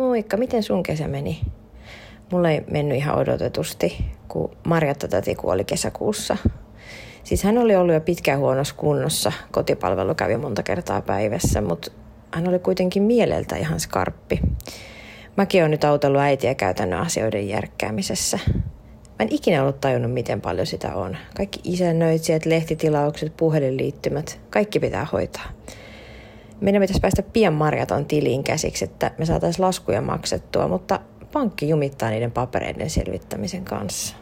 Moikka, miten sun kesä meni? Mulla ei mennyt ihan odotetusti, kun Marjatta täti kuoli kesäkuussa. Siis hän oli ollut jo pitkään huonossa kunnossa, kotipalvelu kävi monta kertaa päivässä, mutta hän oli kuitenkin mieleltä ihan skarppi. Mäkin olen nyt autellut äitiä käytännön asioiden järkkäämisessä. Mä en ikinä ollut tajunnut, miten paljon sitä on. Kaikki isännöitsijät, lehtitilaukset, puhelinliittymät, kaikki pitää hoitaa. Meidän pitäisi päästä pian Marjaton tiliin käsiksi, että me saataisiin laskuja maksettua, mutta pankki jumittaa niiden papereiden selvittämisen kanssa.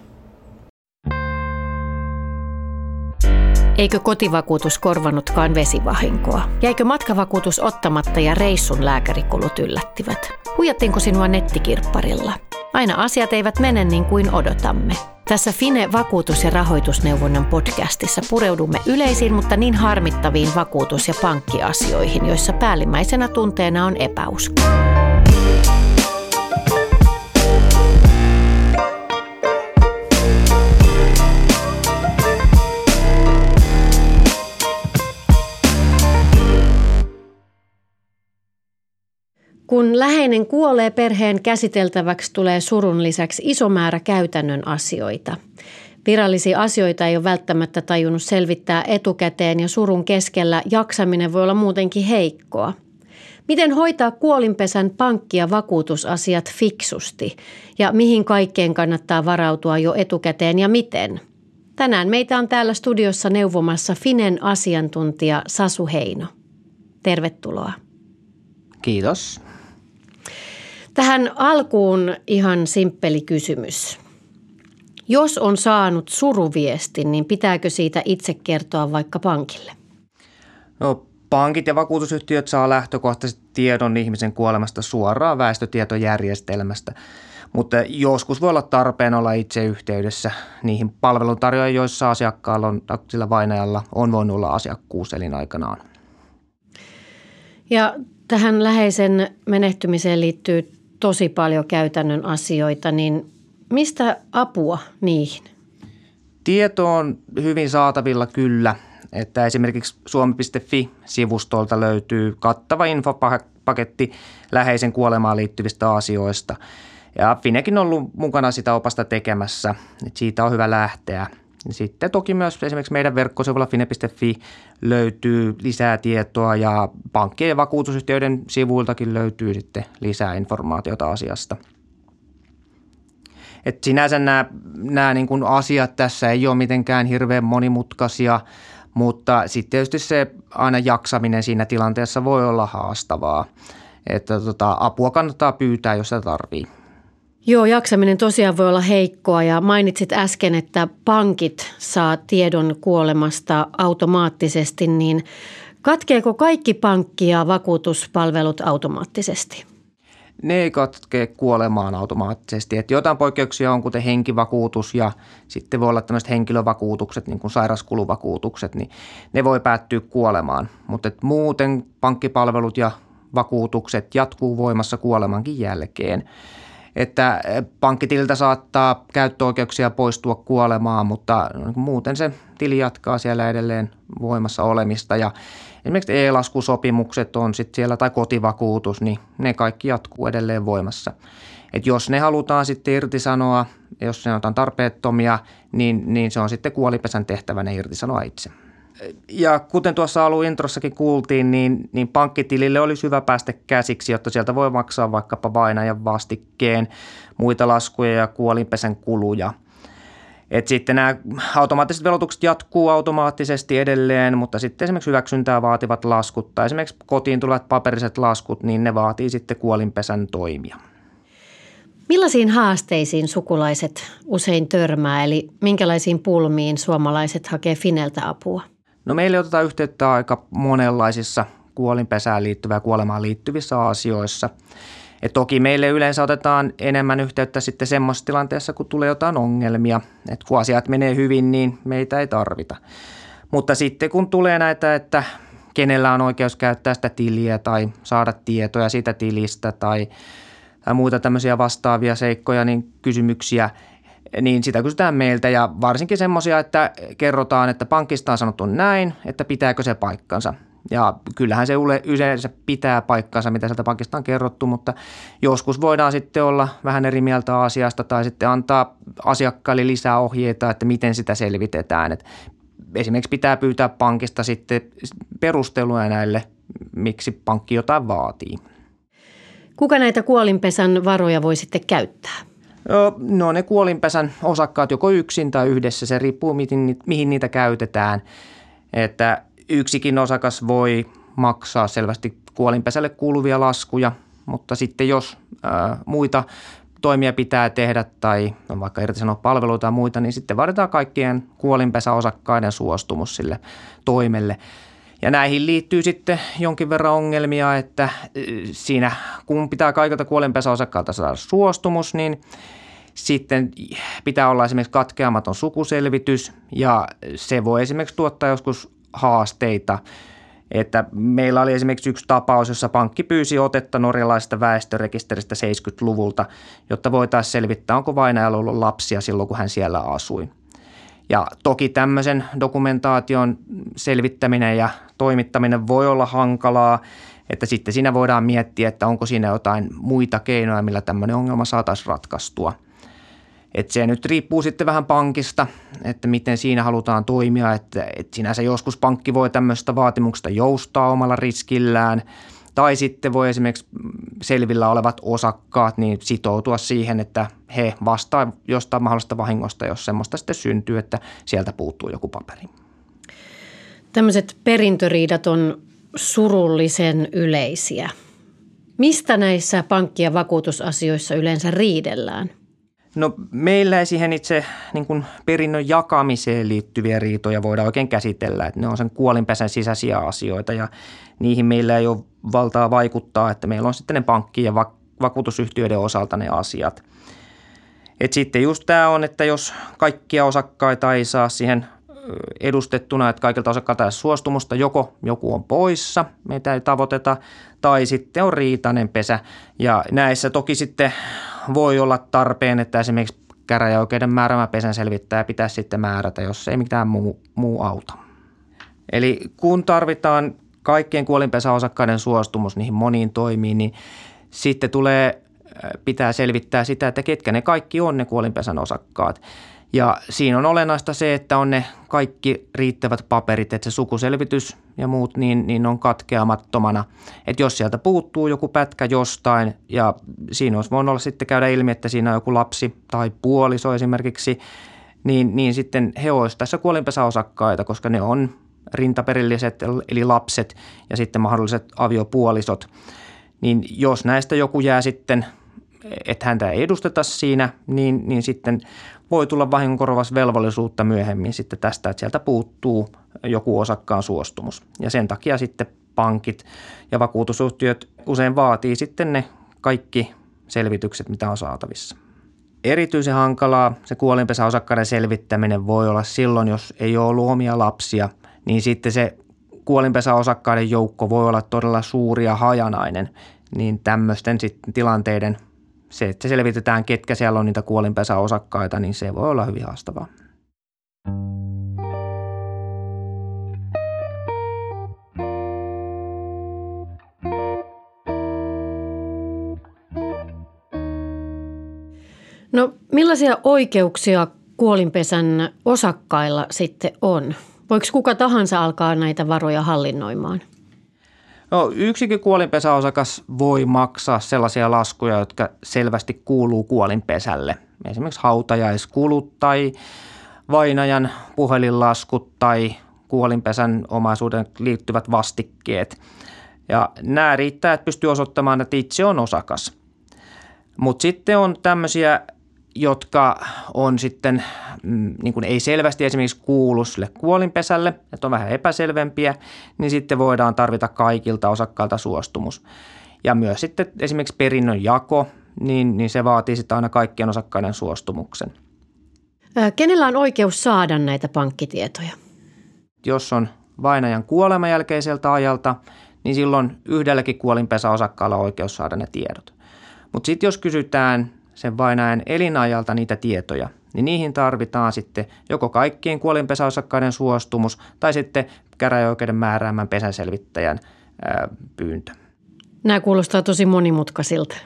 Eikö kotivakuutus korvanutkaan vesivahinkoa? Jäikö matkavakuutus ottamatta ja reissun lääkärikulut yllättivät? Huijattiinko sinua nettikirpparilla? Aina asiat eivät mene niin kuin odotamme. Tässä Fine vakuutus- ja rahoitusneuvonnan podcastissa pureudumme yleisiin, mutta niin harmittaviin vakuutus- ja pankkiasioihin, joissa päällimmäisenä tunteena on epäusko. Kun läheinen kuolee perheen käsiteltäväksi, tulee surun lisäksi iso määrä käytännön asioita. Virallisia asioita ei ole välttämättä tajunnut selvittää etukäteen ja surun keskellä jaksaminen voi olla muutenkin heikkoa. Miten hoitaa kuolinpesän pankki- ja vakuutusasiat fiksusti ja mihin kaikkeen kannattaa varautua jo etukäteen ja miten? Tänään meitä on täällä studiossa neuvomassa Finen asiantuntija Sasu Heino. Tervetuloa. Kiitos. Tähän alkuun ihan simppeli kysymys. Jos on saanut suruviestin, niin pitääkö siitä itse kertoa vaikka pankille? No, pankit ja vakuutusyhtiöt saa lähtökohtaisesti tiedon ihmisen kuolemasta suoraan väestötietojärjestelmästä, mutta joskus voi olla tarpeen olla itse yhteydessä niihin palveluntarjoajiin, joissa asiakkaalla on, sillä vainajalla on voinut olla asiakkuus elinaikanaan. Ja tähän läheisen menehtymiseen liittyy tosi paljon käytännön asioita, niin mistä apua niihin? Tieto on hyvin saatavilla kyllä, että esimerkiksi suomi.fi-sivustolta löytyy kattava infopaketti läheisen kuolemaan liittyvistä asioista. Ja Finekin on ollut mukana sitä opasta tekemässä, että siitä on hyvä lähteä – sitten toki myös esimerkiksi meidän verkkosivulla fine.fi löytyy lisää tietoa ja pankkien ja vakuutusyhtiöiden sivuiltakin löytyy sitten lisää informaatiota asiasta. Et sinänsä nämä, nämä niin kuin asiat tässä ei ole mitenkään hirveän monimutkaisia, mutta sitten tietysti se aina jaksaminen siinä tilanteessa voi olla haastavaa. Että tota, apua kannattaa pyytää, jos sitä tarvii. Joo, jaksaminen tosiaan voi olla heikkoa ja mainitsit äsken, että pankit saa tiedon kuolemasta automaattisesti, niin katkeeko kaikki pankki- ja vakuutuspalvelut automaattisesti? Ne ei katkee kuolemaan automaattisesti. Että jotain poikkeuksia on, kuten henkivakuutus ja sitten voi olla tämmöiset henkilövakuutukset, niin kuin sairaskuluvakuutukset, niin ne voi päättyä kuolemaan. Mutta muuten pankkipalvelut ja vakuutukset jatkuu voimassa kuolemankin jälkeen että pankkitililtä saattaa käyttöoikeuksia poistua kuolemaan, mutta muuten se tili jatkaa siellä edelleen voimassa olemista ja esimerkiksi e-laskusopimukset on sitten siellä tai kotivakuutus, niin ne kaikki jatkuu edelleen voimassa. Et jos ne halutaan sitten irtisanoa, jos ne on tarpeettomia, niin, niin se on sitten kuolipesän tehtävänä irtisanoa itse ja kuten tuossa alun introssakin kuultiin, niin, niin pankkitilille olisi hyvä päästä käsiksi, jotta sieltä voi maksaa vaikkapa vainajan vastikkeen, muita laskuja ja kuolinpesän kuluja. Et sitten nämä automaattiset velotukset jatkuu automaattisesti edelleen, mutta sitten esimerkiksi hyväksyntää vaativat laskut tai esimerkiksi kotiin tulevat paperiset laskut, niin ne vaatii sitten kuolinpesän toimia. Millaisiin haasteisiin sukulaiset usein törmää, eli minkälaisiin pulmiin suomalaiset hakee Fineltä apua? No meille otetaan yhteyttä aika monenlaisissa kuolinpesään liittyviä kuolemaan liittyvissä asioissa. Et toki meille yleensä otetaan enemmän yhteyttä sitten semmoisessa tilanteessa, kun tulee jotain ongelmia. Et kun asiat menee hyvin, niin meitä ei tarvita. Mutta sitten kun tulee näitä, että kenellä on oikeus käyttää sitä tiliä tai saada tietoja siitä tilistä tai, tai muita tämmöisiä vastaavia seikkoja, niin kysymyksiä – niin sitä kysytään meiltä ja varsinkin semmoisia, että kerrotaan, että pankista on sanottu näin, että pitääkö se paikkansa. Ja kyllähän se yleensä pitää paikkansa, mitä sieltä pankista on kerrottu, mutta joskus voidaan sitten olla vähän eri mieltä asiasta tai sitten antaa asiakkaille lisää ohjeita, että miten sitä selvitetään. Et esimerkiksi pitää pyytää pankista sitten perusteluja näille, miksi pankki jotain vaatii. Kuka näitä kuolinpesän varoja voi sitten käyttää? No ne kuolinpesän osakkaat joko yksin tai yhdessä, se riippuu mihin, niitä käytetään. Että yksikin osakas voi maksaa selvästi kuolinpesälle kuuluvia laskuja, mutta sitten jos ää, muita toimia pitää tehdä tai on vaikka irtisanoa palveluita tai muita, niin sitten vaaditaan kaikkien kuolinpesäosakkaiden suostumus sille toimelle. Ja näihin liittyy sitten jonkin verran ongelmia, että siinä kun pitää kaikilta kuolinpesäosakkaalta saada suostumus, niin sitten pitää olla esimerkiksi katkeamaton sukuselvitys ja se voi esimerkiksi tuottaa joskus haasteita. Että meillä oli esimerkiksi yksi tapaus, jossa pankki pyysi otetta norjalaisesta väestörekisteristä 70-luvulta, jotta voitaisiin selvittää, onko vainajalla ollut lapsia silloin, kun hän siellä asui. Ja toki tämmöisen dokumentaation selvittäminen ja toimittaminen voi olla hankalaa, että sitten siinä voidaan miettiä, että onko siinä jotain muita keinoja, millä tämmöinen ongelma saataisiin ratkaistua – et se nyt riippuu sitten vähän pankista, että miten siinä halutaan toimia. Että, että sinänsä joskus pankki voi tämmöistä vaatimuksesta joustaa omalla riskillään. Tai sitten voi esimerkiksi selvillä olevat osakkaat niin sitoutua siihen, että he vastaa jostain mahdollisesta vahingosta, jos semmoista sitten syntyy, että sieltä puuttuu joku paperi. Tämmöiset perintöriidat on surullisen yleisiä. Mistä näissä pankki- ja vakuutusasioissa yleensä riidellään? No meillä ei siihen itse niin kuin perinnön jakamiseen liittyviä riitoja voida oikein käsitellä. Että ne on sen kuolinpesän sisäisiä asioita ja niihin meillä ei ole valtaa vaikuttaa, että meillä on sitten ne pankki- ja vakuutusyhtiöiden osalta ne asiat. Et sitten just tämä on, että jos kaikkia osakkaita ei saa siihen edustettuna, että kaikilta osakkailta ei suostumusta, joko joku on poissa, meitä ei tavoiteta, tai sitten on riitainen pesä. Ja näissä toki sitten voi olla tarpeen, että esimerkiksi käräjäoikeuden määräämä pesän selvittää pitäisi sitten määrätä, jos ei mitään muu, muu auta. Eli kun tarvitaan kaikkien kuolinpesäosakkaiden suostumus niihin moniin toimiin, niin sitten tulee pitää selvittää sitä, että ketkä ne kaikki on ne kuolinpesän osakkaat. Ja siinä on olennaista se, että on ne kaikki riittävät paperit, että se sukuselvitys ja muut niin, niin on katkeamattomana. Että jos sieltä puuttuu joku pätkä jostain ja siinä olisi voinut olla sitten käydä ilmi, että siinä on joku lapsi tai puoliso esimerkiksi, niin, niin sitten he olisivat tässä kuolinpesäosakkaita, koska ne on rintaperilliset eli lapset ja sitten mahdolliset aviopuolisot. Niin jos näistä joku jää sitten – että häntä ei edusteta siinä, niin, niin sitten voi tulla vahingonkorvausvelvollisuutta myöhemmin sitten tästä, että sieltä puuttuu joku osakkaan suostumus. Ja sen takia sitten pankit ja vakuutusyhtiöt usein vaatii sitten ne kaikki selvitykset, mitä on saatavissa. Erityisen hankalaa se kuolinpesäosakkaiden selvittäminen voi olla silloin, jos ei ole ollut omia lapsia, niin sitten se kuolinpesäosakkaiden joukko voi olla todella suuri ja hajanainen, niin tämmöisten sitten tilanteiden se, että selvitetään, ketkä siellä on niitä kuolinpesäosakkaita, niin se voi olla hyvin haastavaa. No millaisia oikeuksia kuolinpesän osakkailla sitten on? Voiko kuka tahansa alkaa näitä varoja hallinnoimaan? No, yksikin kuolinpesäosakas voi maksaa sellaisia laskuja, jotka selvästi kuuluu kuolinpesälle. Esimerkiksi hautajaiskulut tai vainajan puhelinlaskut tai kuolinpesän omaisuuden liittyvät vastikkeet. Ja nämä riittää, että pystyy osoittamaan, että itse on osakas. Mutta sitten on tämmöisiä jotka on sitten, mm, niin kuin ei selvästi esimerkiksi kuulu sille kuolinpesälle, että on vähän epäselvempiä, niin sitten voidaan tarvita kaikilta osakkailta suostumus. Ja myös sitten esimerkiksi perinnön jako, niin, niin se vaatii sitten aina kaikkien osakkaiden suostumuksen. Kenellä on oikeus saada näitä pankkitietoja? Jos on vainajan kuoleman jälkeiseltä ajalta, niin silloin yhdelläkin kuolinpesäosakkaalla on oikeus saada ne tiedot. Mutta sitten jos kysytään sen vainajan elinajalta niitä tietoja, niin niihin tarvitaan sitten joko kaikkien kuolinpesäosakkaiden suostumus tai sitten käräjäoikeuden määräämän pesänselvittäjän pyyntö. Nämä kuulostaa tosi monimutkaisilta.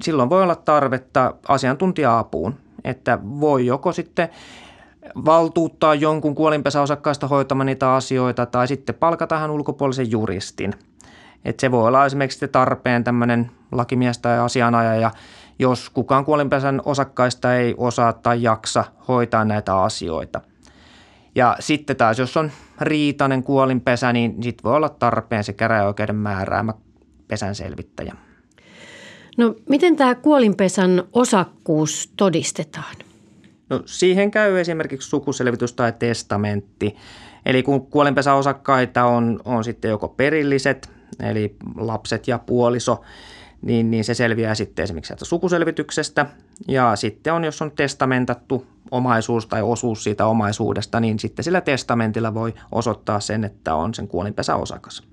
Silloin voi olla tarvetta asiantuntija-apuun, että voi joko sitten valtuuttaa jonkun kuolinpesäosakkaista hoitamaan niitä asioita tai sitten palkata tähän ulkopuolisen juristin. Et se voi olla esimerkiksi tarpeen tämmöinen lakimies tai asianajaja, jos kukaan kuolinpesän osakkaista ei osaa tai jaksa hoitaa näitä asioita. Ja sitten taas, jos on riitainen kuolinpesä, niin sitten voi olla tarpeen se käräjäoikeuden määräämä pesän selvittäjä. No miten tämä kuolinpesän osakkuus todistetaan? No siihen käy esimerkiksi sukuselvitys tai testamentti. Eli kun kuolinpesäosakkaita on, on sitten joko perilliset, eli lapset ja puoliso, niin, niin se selviää sitten esimerkiksi sieltä sukuselvityksestä. Ja sitten on, jos on testamentattu omaisuus tai osuus siitä omaisuudesta, niin sitten sillä testamentilla voi osoittaa sen, että on sen kuolinpesäosakas.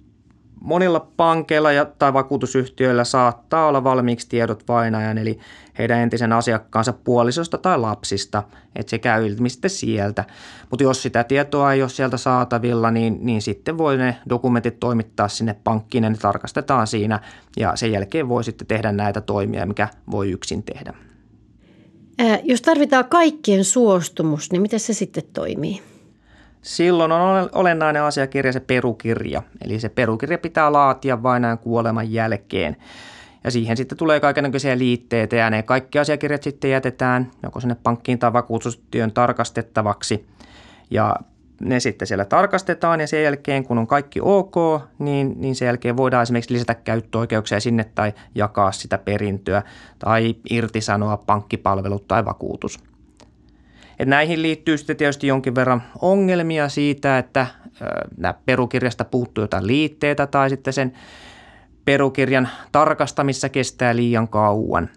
Monilla pankeilla ja, tai vakuutusyhtiöillä saattaa olla valmiiksi tiedot vainajan, eli heidän entisen asiakkaansa puolisosta tai lapsista, että se käy ilmi sitten sieltä. Mutta jos sitä tietoa ei ole sieltä saatavilla, niin, niin sitten voi ne dokumentit toimittaa sinne pankkiin ja ne tarkastetaan siinä ja sen jälkeen voi sitten tehdä näitä toimia, mikä voi yksin tehdä. Ää, jos tarvitaan kaikkien suostumus, niin miten se sitten toimii? Silloin on olennainen asiakirja se perukirja. Eli se perukirja pitää laatia vain näin kuoleman jälkeen. Ja siihen sitten tulee kaikenlaisia liitteitä ja ne kaikki asiakirjat sitten jätetään joko sinne pankkiin tai vakuutustyön tarkastettavaksi. Ja ne sitten siellä tarkastetaan ja sen jälkeen kun on kaikki ok, niin, niin sen jälkeen voidaan esimerkiksi lisätä käyttöoikeuksia sinne tai jakaa sitä perintöä tai irtisanoa pankkipalvelut tai vakuutus. Et näihin liittyy sitten tietysti jonkin verran ongelmia siitä, että nämä perukirjasta puuttuu jotain liitteitä tai sitten sen perukirjan tarkastamissa kestää liian kauan.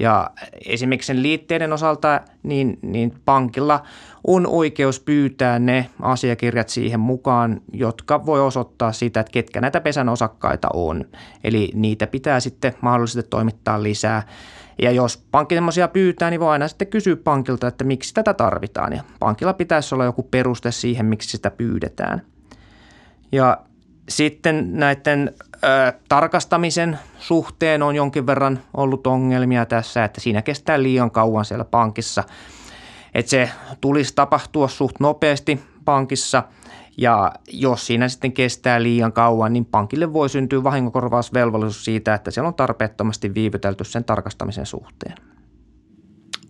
Ja esimerkiksi sen liitteiden osalta niin, niin pankilla on oikeus pyytää ne asiakirjat siihen mukaan, jotka voi osoittaa sitä, että ketkä näitä pesän osakkaita on. Eli niitä pitää sitten mahdollisesti toimittaa lisää. Ja jos pankki semmoisia pyytää, niin voi aina sitten kysyä pankilta, että miksi tätä tarvitaan. Ja pankilla pitäisi olla joku peruste siihen, miksi sitä pyydetään. Ja sitten näiden ö, tarkastamisen suhteen on jonkin verran ollut ongelmia tässä, että siinä kestää liian kauan siellä pankissa. Että se tulisi tapahtua suht nopeasti pankissa – ja jos siinä sitten kestää liian kauan, niin pankille voi syntyä vahingokorvausvelvollisuus siitä, että siellä on tarpeettomasti viivytelty sen tarkastamisen suhteen.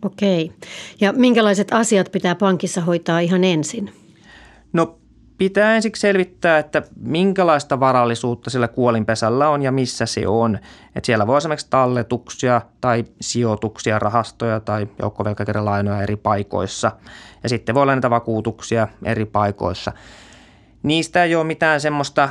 Okei. Ja minkälaiset asiat pitää pankissa hoitaa ihan ensin? No pitää ensiksi selvittää, että minkälaista varallisuutta sillä kuolinpesällä on ja missä se on. Et siellä voi esimerkiksi talletuksia tai sijoituksia, rahastoja tai joukkovelkakirjalainoja eri paikoissa. Ja sitten voi olla näitä vakuutuksia eri paikoissa – Niistä ei ole mitään semmoista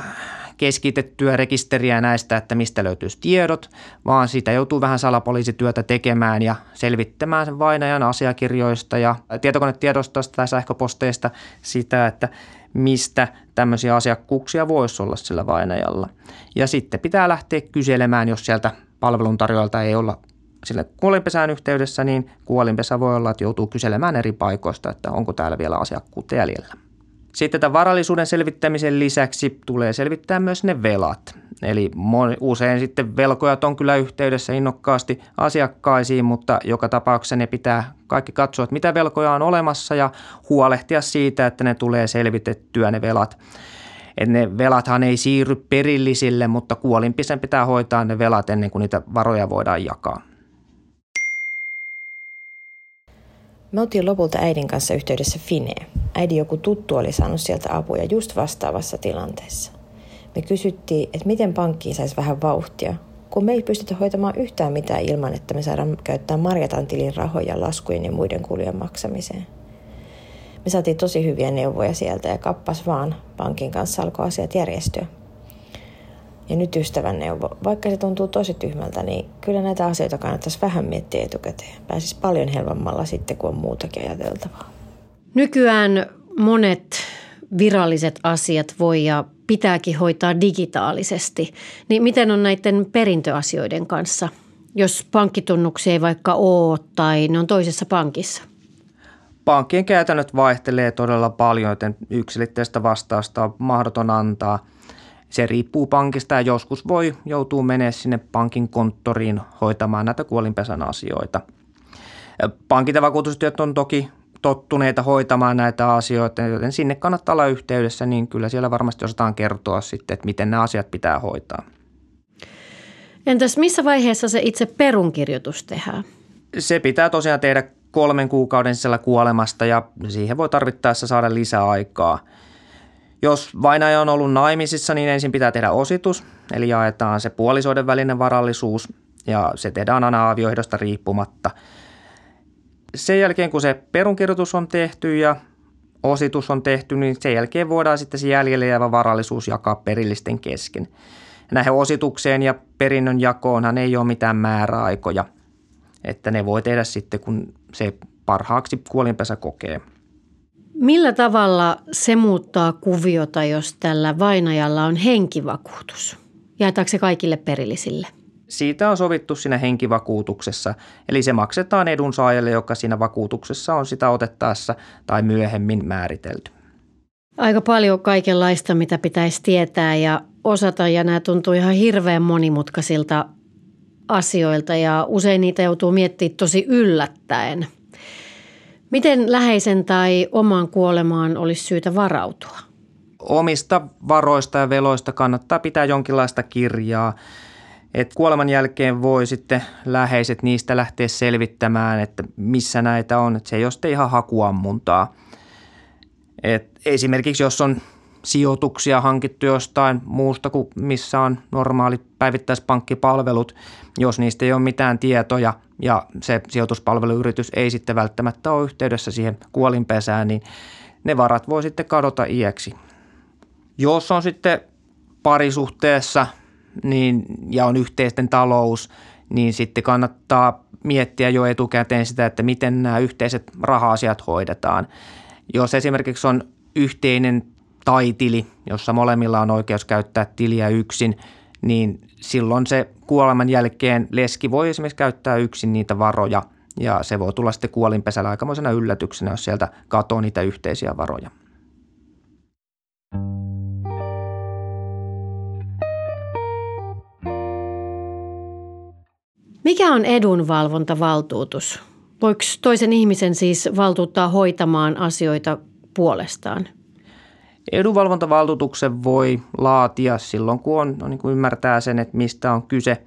keskitettyä rekisteriä näistä, että mistä löytyisi tiedot, vaan sitä joutuu vähän salapoliisityötä tekemään ja selvittämään sen vainajan asiakirjoista ja tietokonetiedostosta tai sähköposteista sitä, että mistä tämmöisiä asiakkuuksia voisi olla sillä vainajalla. Ja sitten pitää lähteä kyselemään, jos sieltä palveluntarjoajalta ei olla sille kuolinpesään yhteydessä, niin kuolinpesä voi olla, että joutuu kyselemään eri paikoista, että onko täällä vielä asiakkuutta jäljellä. Sitten tämän varallisuuden selvittämisen lisäksi tulee selvittää myös ne velat. Eli usein sitten velkojat on kyllä yhteydessä innokkaasti asiakkaisiin, mutta joka tapauksessa ne pitää kaikki katsoa, että mitä velkoja on olemassa ja huolehtia siitä, että ne tulee selvitettyä ne velat. Et ne velathan ei siirry perillisille, mutta kuolinpisen pitää hoitaa ne velat ennen kuin niitä varoja voidaan jakaa. Me oltiin lopulta äidin kanssa yhteydessä Fineen. Äidin joku tuttu oli saanut sieltä apuja just vastaavassa tilanteessa. Me kysyttiin, että miten pankkiin saisi vähän vauhtia, kun me ei pystytä hoitamaan yhtään mitään ilman, että me saadaan käyttää Marjatan tilin rahoja laskujen ja muiden kulujen maksamiseen. Me saatiin tosi hyviä neuvoja sieltä ja kappas vaan, pankin kanssa alkoi asiat järjestyä. Ja nyt ystävän neuvo, vaikka se tuntuu tosi tyhmältä, niin kyllä näitä asioita kannattaisi vähän miettiä etukäteen. Pääsisi paljon helpommalla sitten, kun on muutakin ajateltavaa. Nykyään monet viralliset asiat voi ja pitääkin hoitaa digitaalisesti. Niin miten on näiden perintöasioiden kanssa, jos pankkitunnuksia ei vaikka ole tai ne on toisessa pankissa? pankkien käytännöt vaihtelee todella paljon, joten yksilitteistä vastausta on mahdoton antaa. Se riippuu pankista ja joskus voi joutua menemään sinne pankin konttoriin hoitamaan näitä kuolinpesän asioita. Pankit ja vakuutustyöt on toki tottuneita hoitamaan näitä asioita, joten sinne kannattaa olla yhteydessä, niin kyllä siellä varmasti osataan kertoa sitten, että miten nämä asiat pitää hoitaa. Entäs missä vaiheessa se itse perunkirjoitus tehdään? Se pitää tosiaan tehdä kolmen kuukauden sisällä kuolemasta ja siihen voi tarvittaessa saada lisää aikaa. Jos vainaja on ollut naimisissa, niin ensin pitää tehdä ositus, eli jaetaan se puolisoiden välinen varallisuus ja se tehdään aina avioehdosta riippumatta. Sen jälkeen, kun se perunkirjoitus on tehty ja ositus on tehty, niin sen jälkeen voidaan sitten se jäljelle jäävä varallisuus jakaa perillisten kesken. Näihin ositukseen ja perinnön jakoonhan ei ole mitään määräaikoja – että ne voi tehdä sitten, kun se parhaaksi kuolinpesä kokee. Millä tavalla se muuttaa kuviota, jos tällä vainajalla on henkivakuutus? Jaetaanko se kaikille perillisille? Siitä on sovittu siinä henkivakuutuksessa, eli se maksetaan edunsaajalle, joka siinä vakuutuksessa on sitä otettaessa tai myöhemmin määritelty. Aika paljon kaikenlaista, mitä pitäisi tietää ja osata, ja nämä tuntuu ihan hirveän monimutkaisilta asioilta ja usein niitä joutuu miettimään tosi yllättäen. Miten läheisen tai omaan kuolemaan olisi syytä varautua? Omista varoista ja veloista kannattaa pitää jonkinlaista kirjaa. Et kuoleman jälkeen voi sitten läheiset niistä lähteä selvittämään, että missä näitä on. Et se ei ole sitten ihan hakuammuntaa. Et esimerkiksi jos on sijoituksia hankittu jostain muusta kuin missä on normaalit päivittäispankkipalvelut, jos niistä ei ole mitään tietoja ja se sijoituspalveluyritys ei sitten välttämättä ole yhteydessä siihen kuolinpesään, niin ne varat voi sitten kadota iäksi. Jos on sitten parisuhteessa niin, ja on yhteisten talous, niin sitten kannattaa miettiä jo etukäteen sitä, että miten nämä yhteiset raha-asiat hoidetaan. Jos esimerkiksi on yhteinen taitili, jossa molemmilla on oikeus käyttää tiliä yksin, niin silloin se kuoleman jälkeen leski voi esimerkiksi käyttää yksin niitä varoja ja se voi tulla sitten kuolinpesällä aikamoisena yllätyksenä, jos sieltä katoo niitä yhteisiä varoja. Mikä on edunvalvontavaltuutus? Voiko toisen ihmisen siis valtuuttaa hoitamaan asioita puolestaan – Edunvalvontavaltuutuksen voi laatia silloin, kun on, on niin kuin ymmärtää sen, että mistä on kyse.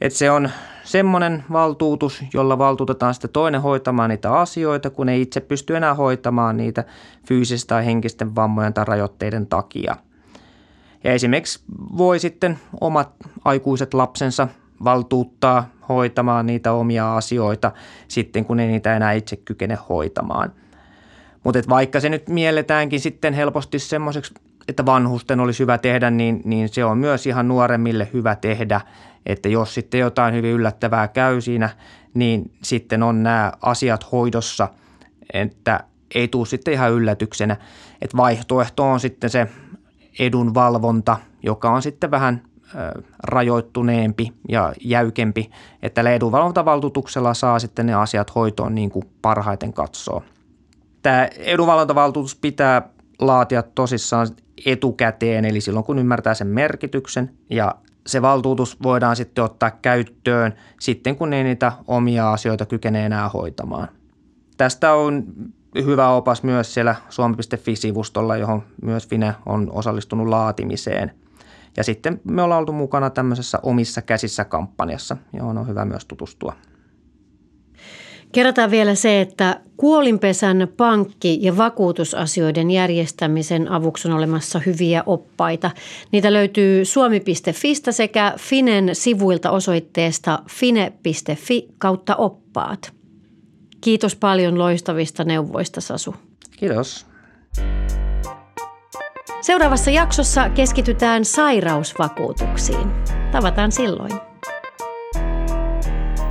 Että se on semmoinen valtuutus, jolla valtuutetaan sitten toinen hoitamaan niitä asioita, kun ei itse pysty enää hoitamaan niitä fyysistä tai henkisten vammojen tai rajoitteiden takia. Ja esimerkiksi voi sitten omat aikuiset lapsensa valtuuttaa hoitamaan niitä omia asioita sitten, kun ei niitä enää itse kykene hoitamaan – mutta vaikka se nyt mielletäänkin sitten helposti semmoiseksi, että vanhusten olisi hyvä tehdä, niin, niin se on myös ihan nuoremmille hyvä tehdä. Että jos sitten jotain hyvin yllättävää käy siinä, niin sitten on nämä asiat hoidossa, että ei tule sitten ihan yllätyksenä. Että vaihtoehto on sitten se edunvalvonta, joka on sitten vähän rajoittuneempi ja jäykempi, että edunvalvontavaltuutuksella saa sitten ne asiat hoitoon niin kuin parhaiten katsoo tämä edunvalvontavaltuutus pitää laatia tosissaan etukäteen, eli silloin kun ymmärtää sen merkityksen ja se valtuutus voidaan sitten ottaa käyttöön sitten, kun ei niitä omia asioita kykene enää hoitamaan. Tästä on hyvä opas myös siellä suomi.fi-sivustolla, johon myös Fine on osallistunut laatimiseen. Ja sitten me ollaan oltu mukana tämmöisessä omissa käsissä kampanjassa, johon on hyvä myös tutustua. Kerrotaan vielä se, että kuolinpesän pankki- ja vakuutusasioiden järjestämisen avuksi on olemassa hyviä oppaita. Niitä löytyy suomi.fistä sekä Finen sivuilta osoitteesta fine.fi kautta oppaat. Kiitos paljon loistavista neuvoista, Sasu. Kiitos. Seuraavassa jaksossa keskitytään sairausvakuutuksiin. Tavataan silloin.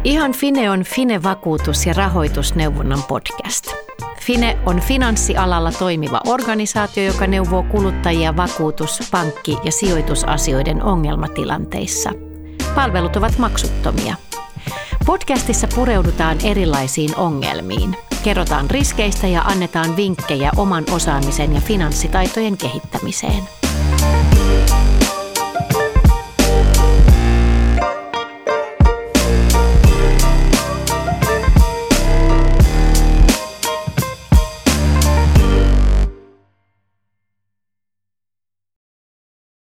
Ihan Fine on Fine-vakuutus- ja rahoitusneuvonnan podcast. Fine on finanssialalla toimiva organisaatio, joka neuvoo kuluttajia vakuutus-, pankki- ja sijoitusasioiden ongelmatilanteissa. Palvelut ovat maksuttomia. Podcastissa pureudutaan erilaisiin ongelmiin – Kerrotaan riskeistä ja annetaan vinkkejä oman osaamisen ja finanssitaitojen kehittämiseen.